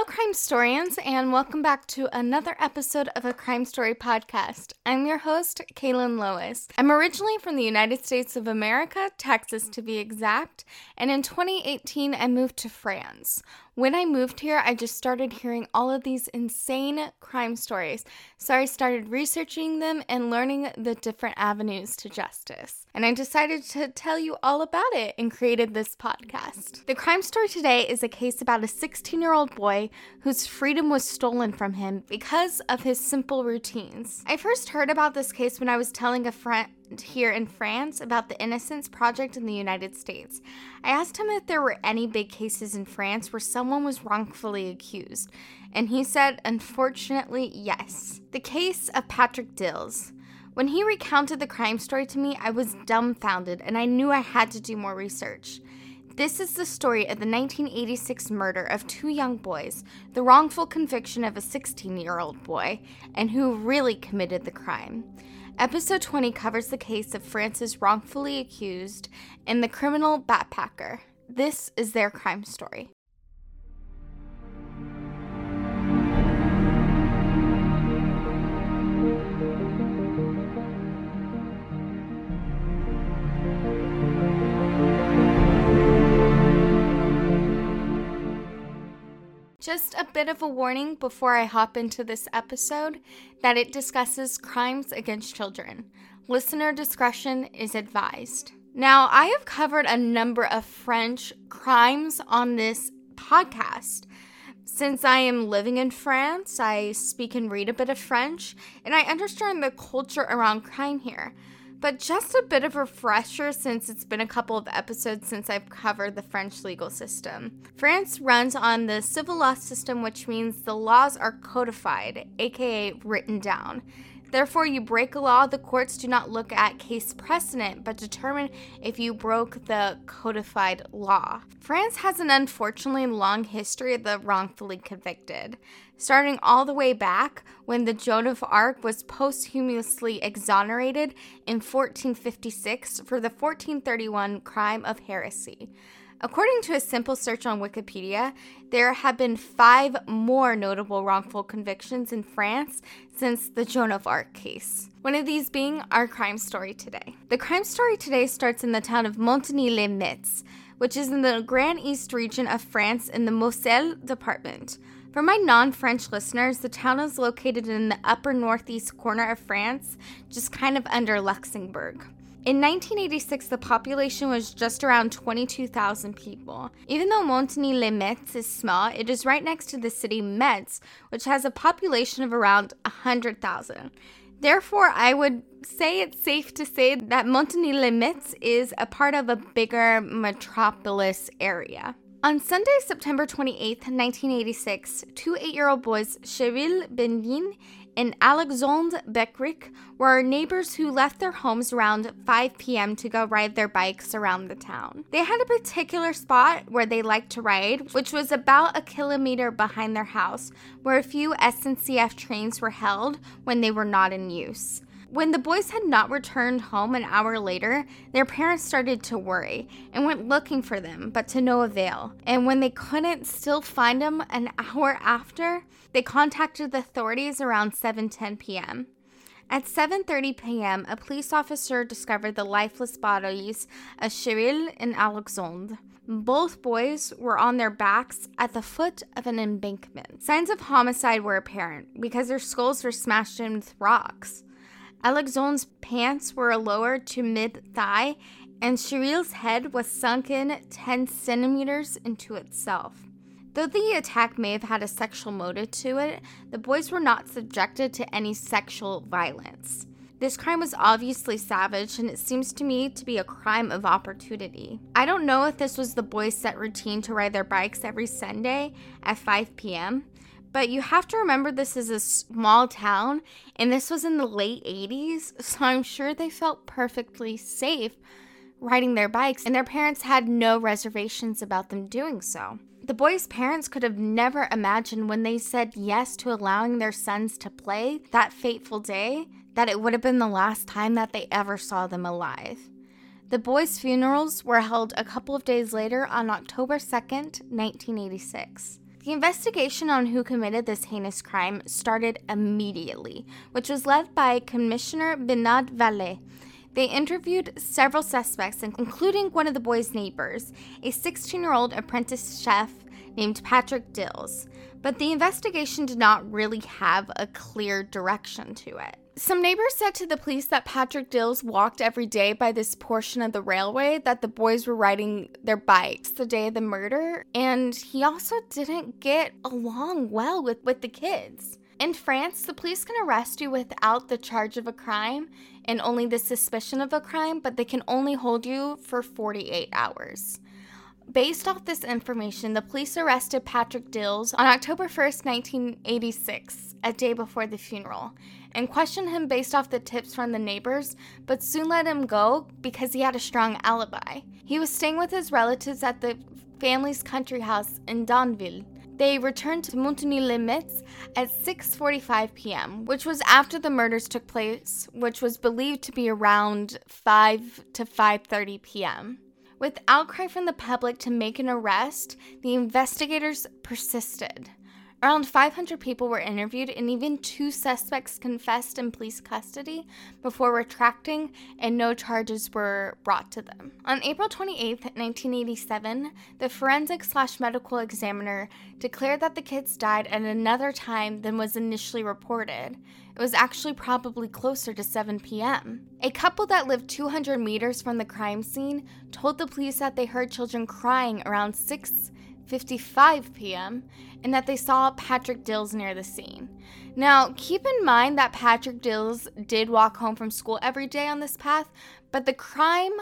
Hello, crime historians, and welcome back to another episode of a Crime Story podcast. I'm your host, Kaylin Lois. I'm originally from the United States of America, Texas to be exact, and in 2018 I moved to France. When I moved here, I just started hearing all of these insane crime stories, so I started researching them and learning the different avenues to justice. And I decided to tell you all about it and created this podcast. The crime story today is a case about a 16 year old boy whose freedom was stolen from him because of his simple routines. I first heard about this case when I was telling a friend here in France about the Innocence Project in the United States. I asked him if there were any big cases in France where someone was wrongfully accused, and he said, unfortunately, yes. The case of Patrick Dils. When he recounted the crime story to me, I was dumbfounded and I knew I had to do more research. This is the story of the 1986 murder of two young boys, the wrongful conviction of a 16 year old boy, and who really committed the crime. Episode 20 covers the case of France's wrongfully accused and the criminal backpacker. This is their crime story. Just a bit of a warning before I hop into this episode that it discusses crimes against children. Listener discretion is advised. Now, I have covered a number of French crimes on this podcast. Since I am living in France, I speak and read a bit of French, and I understand the culture around crime here. But just a bit of a refresher since it's been a couple of episodes since I've covered the French legal system. France runs on the civil law system, which means the laws are codified, aka written down. Therefore, you break a law, the courts do not look at case precedent, but determine if you broke the codified law. France has an unfortunately long history of the wrongfully convicted, starting all the way back when the Joan of Arc was posthumously exonerated in 1456 for the 1431 crime of heresy. According to a simple search on Wikipedia, there have been five more notable wrongful convictions in France since the Joan of Arc case. One of these being our crime story today. The crime story today starts in the town of Montigny-les-Metz, which is in the Grand East region of France in the Moselle department. For my non French listeners, the town is located in the upper northeast corner of France, just kind of under Luxembourg. In 1986, the population was just around 22,000 people. Even though Montigny-les-Metz is small, it is right next to the city Metz, which has a population of around 100,000. Therefore, I would say it's safe to say that Montigny-les-Metz is a part of a bigger metropolis area. On Sunday, September 28, 1986, two eight year old boys, Cyril Beining and Alexandre Beckrich were neighbors who left their homes around 5 p.m. to go ride their bikes around the town. They had a particular spot where they liked to ride, which was about a kilometer behind their house, where a few SNCF trains were held when they were not in use. When the boys had not returned home an hour later, their parents started to worry and went looking for them, but to no avail. And when they couldn't still find them an hour after, they contacted the authorities around 7:10 p.m. At 7:30 p.m., a police officer discovered the lifeless bodies of Cyril and Alexandre. Both boys were on their backs at the foot of an embankment. Signs of homicide were apparent because their skulls were smashed in with rocks. Alexandre's pants were lower to mid thigh, and Cyril's head was sunken 10 centimeters into itself. Though the attack may have had a sexual motive to it, the boys were not subjected to any sexual violence. This crime was obviously savage, and it seems to me to be a crime of opportunity. I don't know if this was the boys' set routine to ride their bikes every Sunday at 5 p.m., but you have to remember this is a small town, and this was in the late 80s, so I'm sure they felt perfectly safe riding their bikes, and their parents had no reservations about them doing so. The boys' parents could have never imagined when they said yes to allowing their sons to play that fateful day that it would have been the last time that they ever saw them alive. The boys' funerals were held a couple of days later on October 2nd, 1986. The investigation on who committed this heinous crime started immediately, which was led by Commissioner Bernard Vallet. They interviewed several suspects, including one of the boys' neighbors, a 16 year old apprentice chef named Patrick Dils. But the investigation did not really have a clear direction to it. Some neighbors said to the police that Patrick Dils walked every day by this portion of the railway that the boys were riding their bikes the day of the murder, and he also didn't get along well with, with the kids. In France, the police can arrest you without the charge of a crime and only the suspicion of a crime, but they can only hold you for 48 hours. Based off this information, the police arrested Patrick Dils on October 1st, 1986, a day before the funeral, and questioned him based off the tips from the neighbors, but soon let him go because he had a strong alibi. He was staying with his relatives at the family's country house in Danville. They returned to Montigny-les-Metz at 6:45 p.m., which was after the murders took place, which was believed to be around 5 to 5:30 p.m. With outcry from the public to make an arrest, the investigators persisted. Around 500 people were interviewed, and even two suspects confessed in police custody before retracting, and no charges were brought to them. On April 28, 1987, the forensic slash medical examiner declared that the kids died at another time than was initially reported. It was actually probably closer to 7 p.m. A couple that lived 200 meters from the crime scene told the police that they heard children crying around 6:55 p.m. and that they saw Patrick Dils near the scene. Now, keep in mind that Patrick Dils did walk home from school every day on this path, but the crime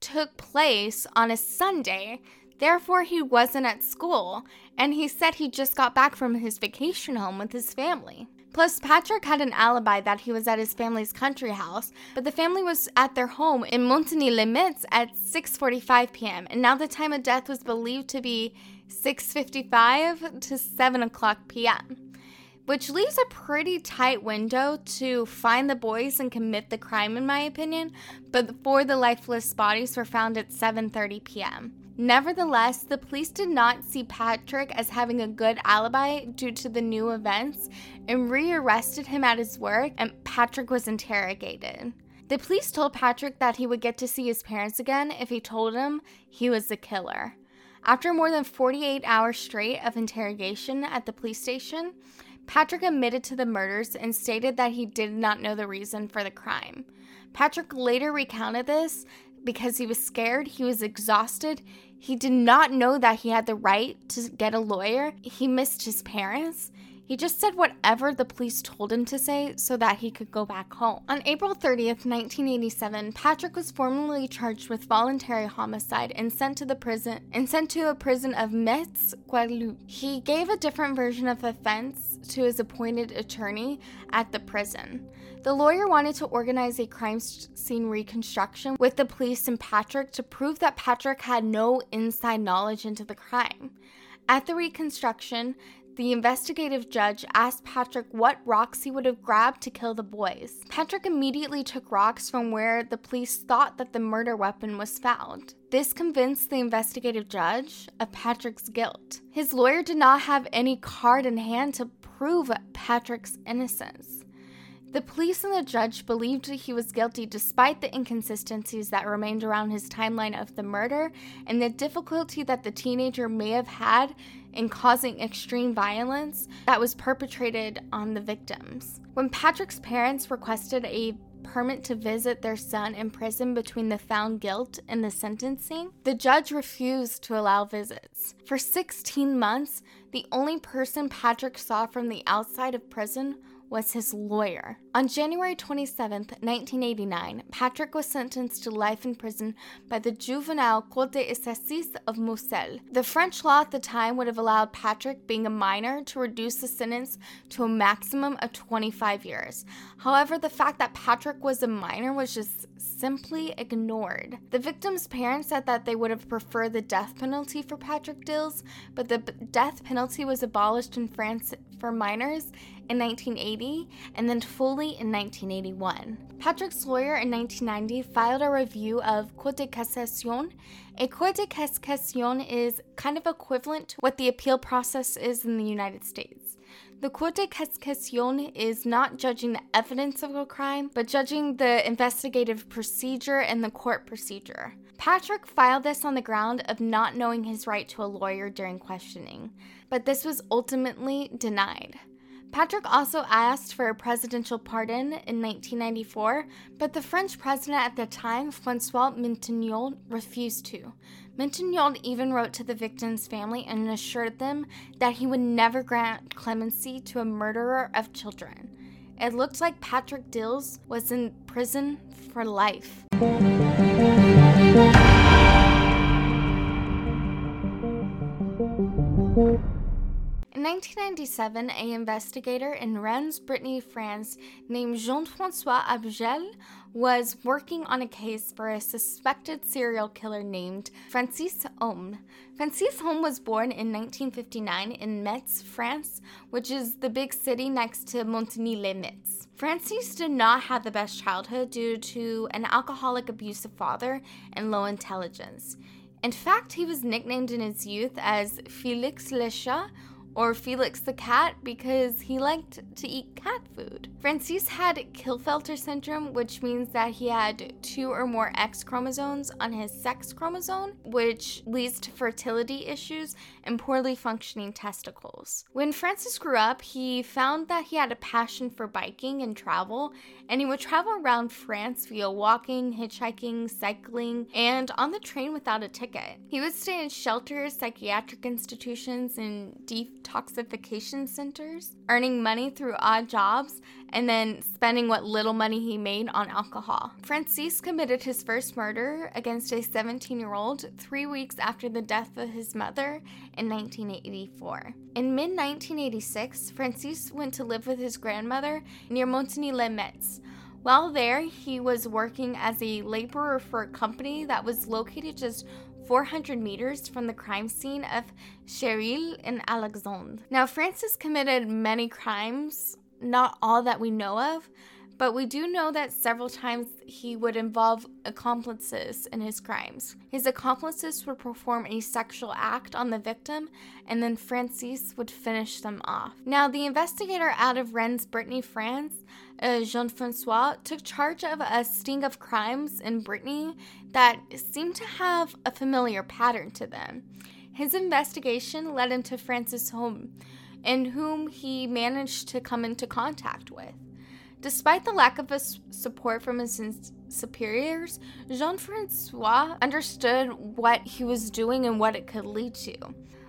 took place on a Sunday. Therefore, he wasn't at school, and he said he just got back from his vacation home with his family. Plus, Patrick had an alibi that he was at his family's country house, but the family was at their home in Montigny-les-Metz at 6:45 p.m. And now the time of death was believed to be 6:55 to 7 o'clock p.m., which leaves a pretty tight window to find the boys and commit the crime, in my opinion. But of the lifeless bodies were found at 7:30 p.m. Nevertheless, the police did not see Patrick as having a good alibi due to the new events and rearrested him at his work, and Patrick was interrogated. The police told Patrick that he would get to see his parents again if he told them he was the killer. After more than 48 hours straight of interrogation at the police station, Patrick admitted to the murders and stated that he did not know the reason for the crime. Patrick later recounted this because he was scared, he was exhausted, he did not know that he had the right to get a lawyer. He missed his parents. He just said whatever the police told him to say so that he could go back home. On April 30th, 1987, Patrick was formally charged with voluntary homicide and sent to the prison and sent to a prison of Metz, Guadeloupe. He gave a different version of the offense to his appointed attorney at the prison. The lawyer wanted to organize a crime scene reconstruction with the police and Patrick to prove that Patrick had no inside knowledge into the crime. At the reconstruction, the investigative judge asked Patrick what rocks he would have grabbed to kill the boys. Patrick immediately took rocks from where the police thought that the murder weapon was found. This convinced the investigative judge of Patrick's guilt. His lawyer did not have any card in hand to prove Patrick's innocence. The police and the judge believed he was guilty despite the inconsistencies that remained around his timeline of the murder and the difficulty that the teenager may have had in causing extreme violence that was perpetrated on the victims. When Patrick's parents requested a permit to visit their son in prison between the found guilt and the sentencing, the judge refused to allow visits. For 16 months, the only person Patrick saw from the outside of prison was his lawyer. On January 27, 1989, Patrick was sentenced to life in prison by the Juvenile Cour d'Assises of Moselle. The French law at the time would have allowed Patrick, being a minor, to reduce the sentence to a maximum of 25 years. However, the fact that Patrick was a minor was just simply ignored. The victim's parents said that they would have preferred the death penalty for Patrick Dils, but the death penalty was abolished in France for minors in 1980 and then fully in 1981. Patrick's lawyer in 1990 filed a review of Cour de Cassation. A Cour de Cassation is kind of equivalent to what the appeal process is in the United States. The Cour de Cassation is not judging the evidence of a crime, but judging the investigative procedure and the court procedure. Patrick filed this on the ground of not knowing his right to a lawyer during questioning, but this was ultimately denied. Patrick also asked for a presidential pardon in 1994, but the French president at the time, Francois Mitterrand, refused to. Mitterrand even wrote to the victims' family and assured them that he would never grant clemency to a murderer of children. It looked like Patrick Dils was in prison for life. 1997, an investigator in Rennes, Brittany, France, named Jean Francois Abgrall was working on a case for a suspected serial killer named Francis Heaulme. Francis Heaulme was born in 1959 in Metz, France, which is the big city next to Montigny-les-Metz. Francis did not have the best childhood due to an alcoholic, abusive father and low intelligence. In fact, he was nicknamed in his youth as Felix le Chat or Felix the cat because he liked to eat cat food. Francis had Klinefelter syndrome, which means that he had two or more X chromosomes on his sex chromosome, which leads to fertility issues and poorly functioning testicles. When Francis grew up, he found that he had a passion for biking and travel, and he would travel around France via walking, hitchhiking, cycling, and on the train without a ticket. He would stay in shelters, psychiatric institutions, and detoxification centers, earning money through odd jobs, and then spending what little money he made on alcohol. Francis committed his first murder against a 17 year old three weeks after the death of his mother in 1984. In mid 1986, Francis went to live with his grandmother near Montigny-les-Metz. While there, he was working as a laborer for a company that was located just 400 meters from the crime scene of Cyril in Alexandre. Now, Francis committed many crimes, not all that we know of, but we do know that several times he would involve accomplices in his crimes. His accomplices would perform a sexual act on the victim, and then Francis would finish them off. Now, the investigator out of Rennes, Brittany, France, uh, Jean Francois, took charge of a sting of crimes in Brittany that seemed to have a familiar pattern to them. His investigation led him to Francis Heaulme, in whom he managed to come into contact with. Despite the lack of support from his superiors, Jean Francois understood what he was doing and what it could lead to.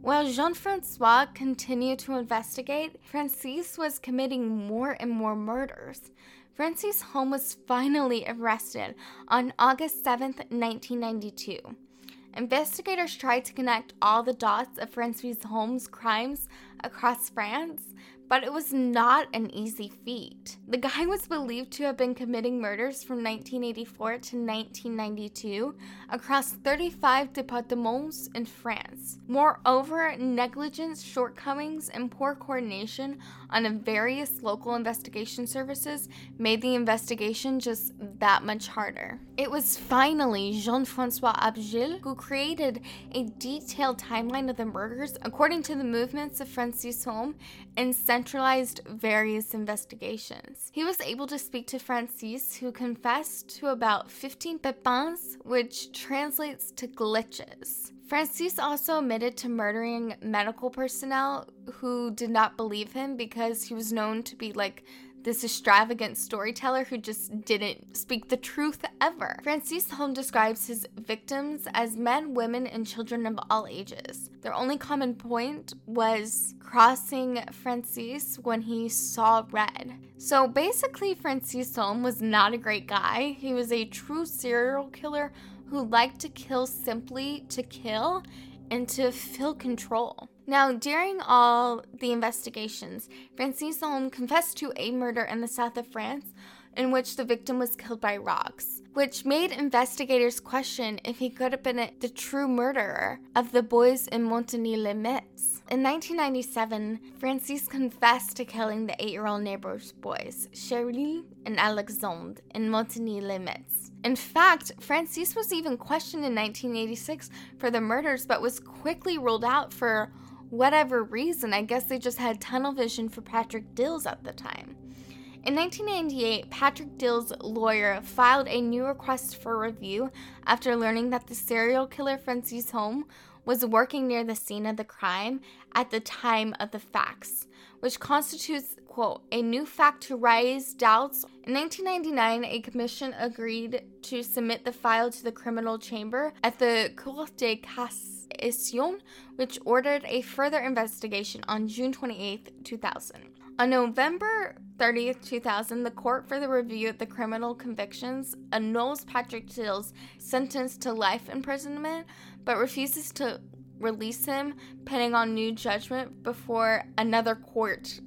While Jean Francois continued to investigate, Francis was committing more and more murders. Francis Heaulme was finally arrested on August 7, 1992. Investigators tried to connect all the dots of Francis Heaulme's crimes across France, but it was not an easy feat. The guy was believed to have been committing murders from 1984 to 1992 across 35 departements in France. Moreover, negligence, shortcomings, and poor coordination on the various local investigation services made the investigation just that much harder. It was finally Jean Francois Abgrall who created a detailed timeline of the murders according to the movements of Francis Heaulme and centralized various investigations. He was able to speak to Francis, who confessed to about 15 pépins, which translates to glitches. Francis also admitted to murdering medical personnel who did not believe him because he was known to be like this extravagant storyteller who just didn't speak the truth ever. Francis Heaulme describes his victims as men, women, and children of all ages. Their only common point was crossing Francis when he saw red. So basically, Francis Heaulme was not a great guy. He was a true serial killer who liked to kill simply to kill and to feel control. Now, during all the investigations, Francis Heaulme confessed to a murder in the south of France in which the victim was killed by rocks. which made investigators question if he could have been the true murderer of the boys in Montigny-les-Metz. In 1997, Francis confessed to killing the eight year old neighbor's boys, Cyril and Alexandre, in Montigny-les-Metz. In fact, Francis was even questioned in 1986 for the murders, but was quickly ruled out for whatever reason. I guess they just had tunnel vision for Patrick Dils at the time. In 1998, Patrick Dils' lawyer filed a new request for review after learning that the serial killer Francis Heaulme was working near the scene of the crime at the time of the facts, which constitutes, quote, a new fact to raise doubts. In 1999, a commission agreed to submit the file to the criminal chamber at the Cour de Cassation, which ordered a further investigation on June 28, 2000. On November 30th, 2000, the court for the review of the criminal convictions annuls Patrick Dils' sentence to life imprisonment, but refuses to release him pending on new judgment before another court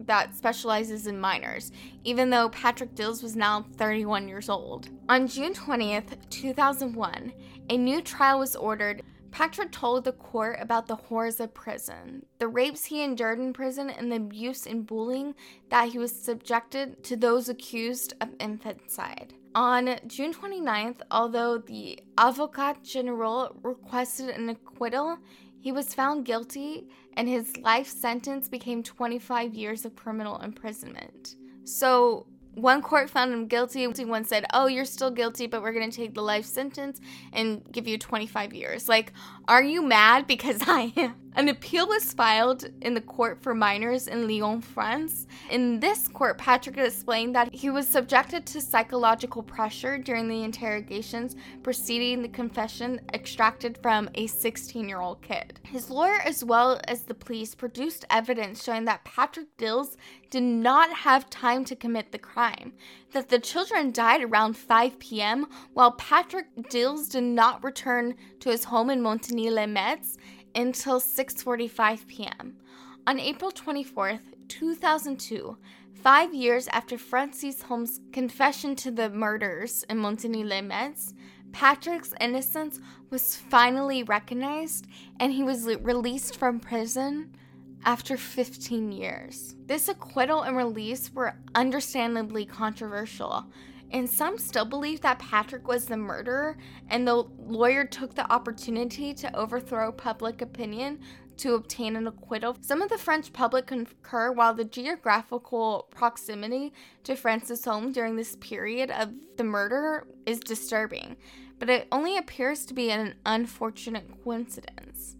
that specializes in minors, even though Patrick Dils was now 31 years old. On June 20th, 2001, a new trial was ordered Patrick told the court about the horrors of prison, the rapes he endured in prison, and the abuse and bullying that he was subjected to those accused of infanticide. On June 29th, although the Avocat General requested an acquittal, he was found guilty and his life sentence became 25 years of criminal imprisonment. So, one court found him guilty. One said, Oh, you're still guilty, but we're going to take the life sentence and give you 25 years. Like, are you mad because I am? An appeal was filed in the court for minors in Lyon, France. In this court, Patrick explained that he was subjected to psychological pressure during the interrogations preceding the confession extracted from a 16 year old kid. His lawyer, as well as the police, produced evidence showing that Patrick Dils did not have time to commit the crime, that the children died around 5 p.m., while Patrick Dils did not return to his home in Montigny-les-Metz until 6:45 p.m. On April 24th, 2002, 5 years after Francis Heaulme's confession to the murders in Montigny-les-Metz, Patrick's innocence was finally recognized and he was released from prison after 15 years. This acquittal and release were understandably controversial and some still believe that Patrick was the murderer, and the lawyer took the opportunity to overthrow public opinion to obtain an acquittal. Some of the French public concur, while the geographical proximity to Francis' home during this period of the murder is disturbing, but it only appears to be an unfortunate coincidence.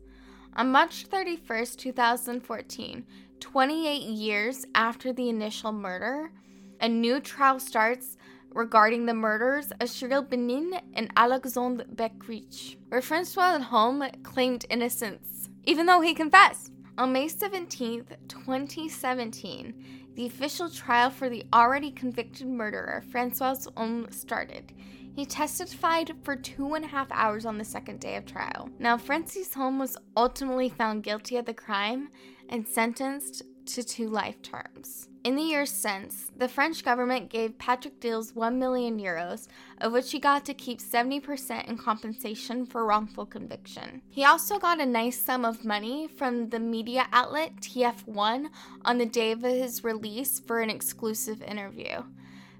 On March 31st, 2014, 28 years after the initial murder, a new trial starts regarding the murders of Cyril Beining and Alexandre Beckrich, where Francois Heaulme claimed innocence, even though he confessed. On May 17, 2017, the official trial for the already convicted murderer, Francois Heaulme, started. He testified for two and a half hours on the second day of trial. Now, Francis Heaulme was ultimately found guilty of the crime and sentenced to two life terms. In the years since, the French government gave Patrick Dils 1 million euros, of which he got to keep 70% in compensation for wrongful conviction. He also got a nice sum of money from the media outlet TF1 on the day of his release for an exclusive interview.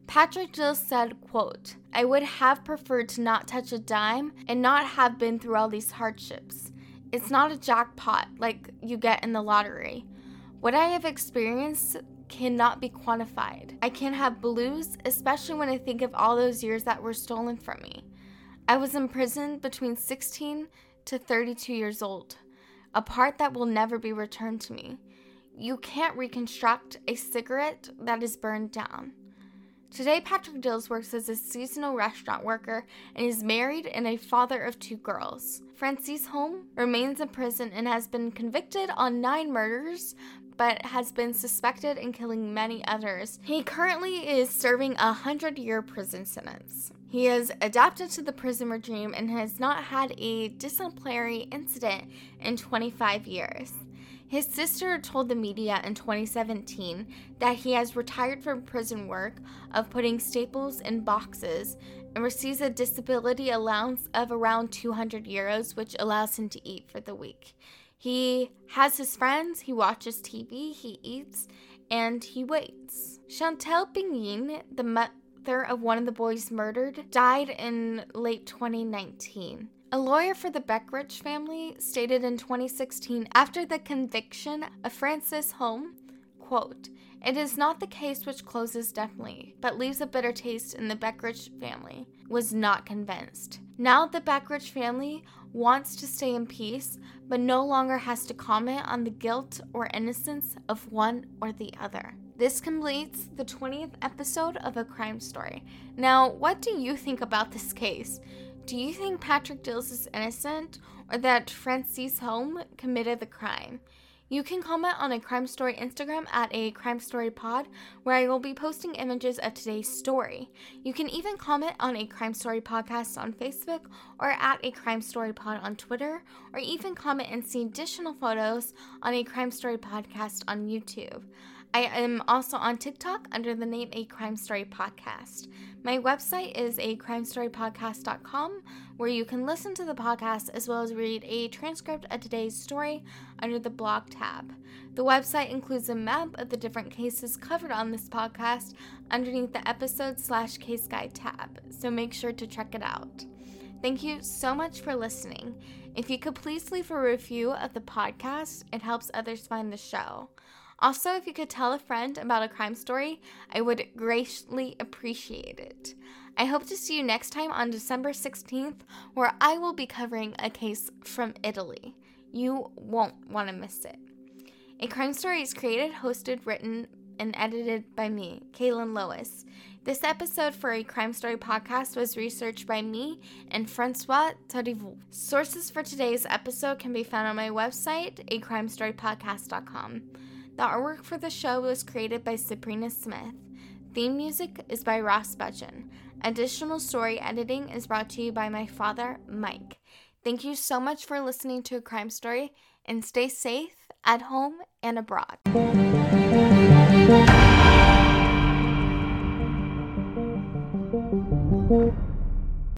Patrick Dils said, quote, I would have preferred to not touch a dime and not have been through all these hardships. It's not a jackpot like you get in the lottery. What I have experienced cannot be quantified. I can have blues, especially when I think of all those years that were stolen from me. I was imprisoned between 16 to 32 years old, a part that will never be returned to me. You can't reconstruct a cigarette that is burned down. Today, Patrick Dils works as a seasonal restaurant worker and is married and a father of two girls. Francis Heaulme remains in prison and has been convicted on nine murders, but has been suspected in killing many others. He currently is serving a 100 year prison sentence. He has adapted to the prison regime and has not had a disciplinary incident in 25 years. His sister told the media in 2017 that he has retired from prison work of putting staples in boxes and receives a disability allowance of around 200 euros, which allows him to eat for the week. He has his friends, he watches TV, he eats, and he waits. Chantal Pingin, the mother of one of the boys murdered, died in late 2019. A lawyer for the Beckrich family stated in 2016 after the conviction of Francis Heaulme, quote, it is not the case which closes definitely, but leaves a bitter taste in the Beckrich family. Was not convinced. Now the Beckrich family wants to stay in peace, but no longer has to comment on the guilt or innocence of one or the other. This completes the 20th episode of A Crime Story. Now, what do you think about this case? Do you think Patrick Dils is innocent or that Francis Heaulme committed the crime? You can comment on a crime story Instagram at a crime story pod, where I will be posting images of today's story. You can even comment on a crime story podcast on Facebook or at a crime story pod on Twitter, or even comment and see additional photos on a crime story podcast on YouTube. I am also on TikTok under the name A Crime Story Podcast. My website is a crimestorypodcast.com where you can listen to the podcast as well as read a transcript of today's story under the blog tab. The website includes a map of the different cases covered on this podcast underneath the episode slash case guide tab, so make sure to check it out. Thank you so much for listening. If you could please leave a review of the podcast, it helps others find the show. Also, if you could tell a friend about a crime story, I would greatly appreciate it. I hope to see you next time on December 16th, where I will be covering a case from Italy. You won't want to miss it. A Crime Story is created, hosted, written, and edited by me, Kaylin Lois. This episode for a Crime Story podcast was researched by me and Francois Tarivou. Sources for today's episode can be found on my website, acrimestorypodcast.com. The artwork for the show was created by Sabrina Smith. Theme music is by Ross Budgeon. Additional story editing is brought to you by my father, Mike. Thank you so much for listening to a crime story and stay safe at home and abroad.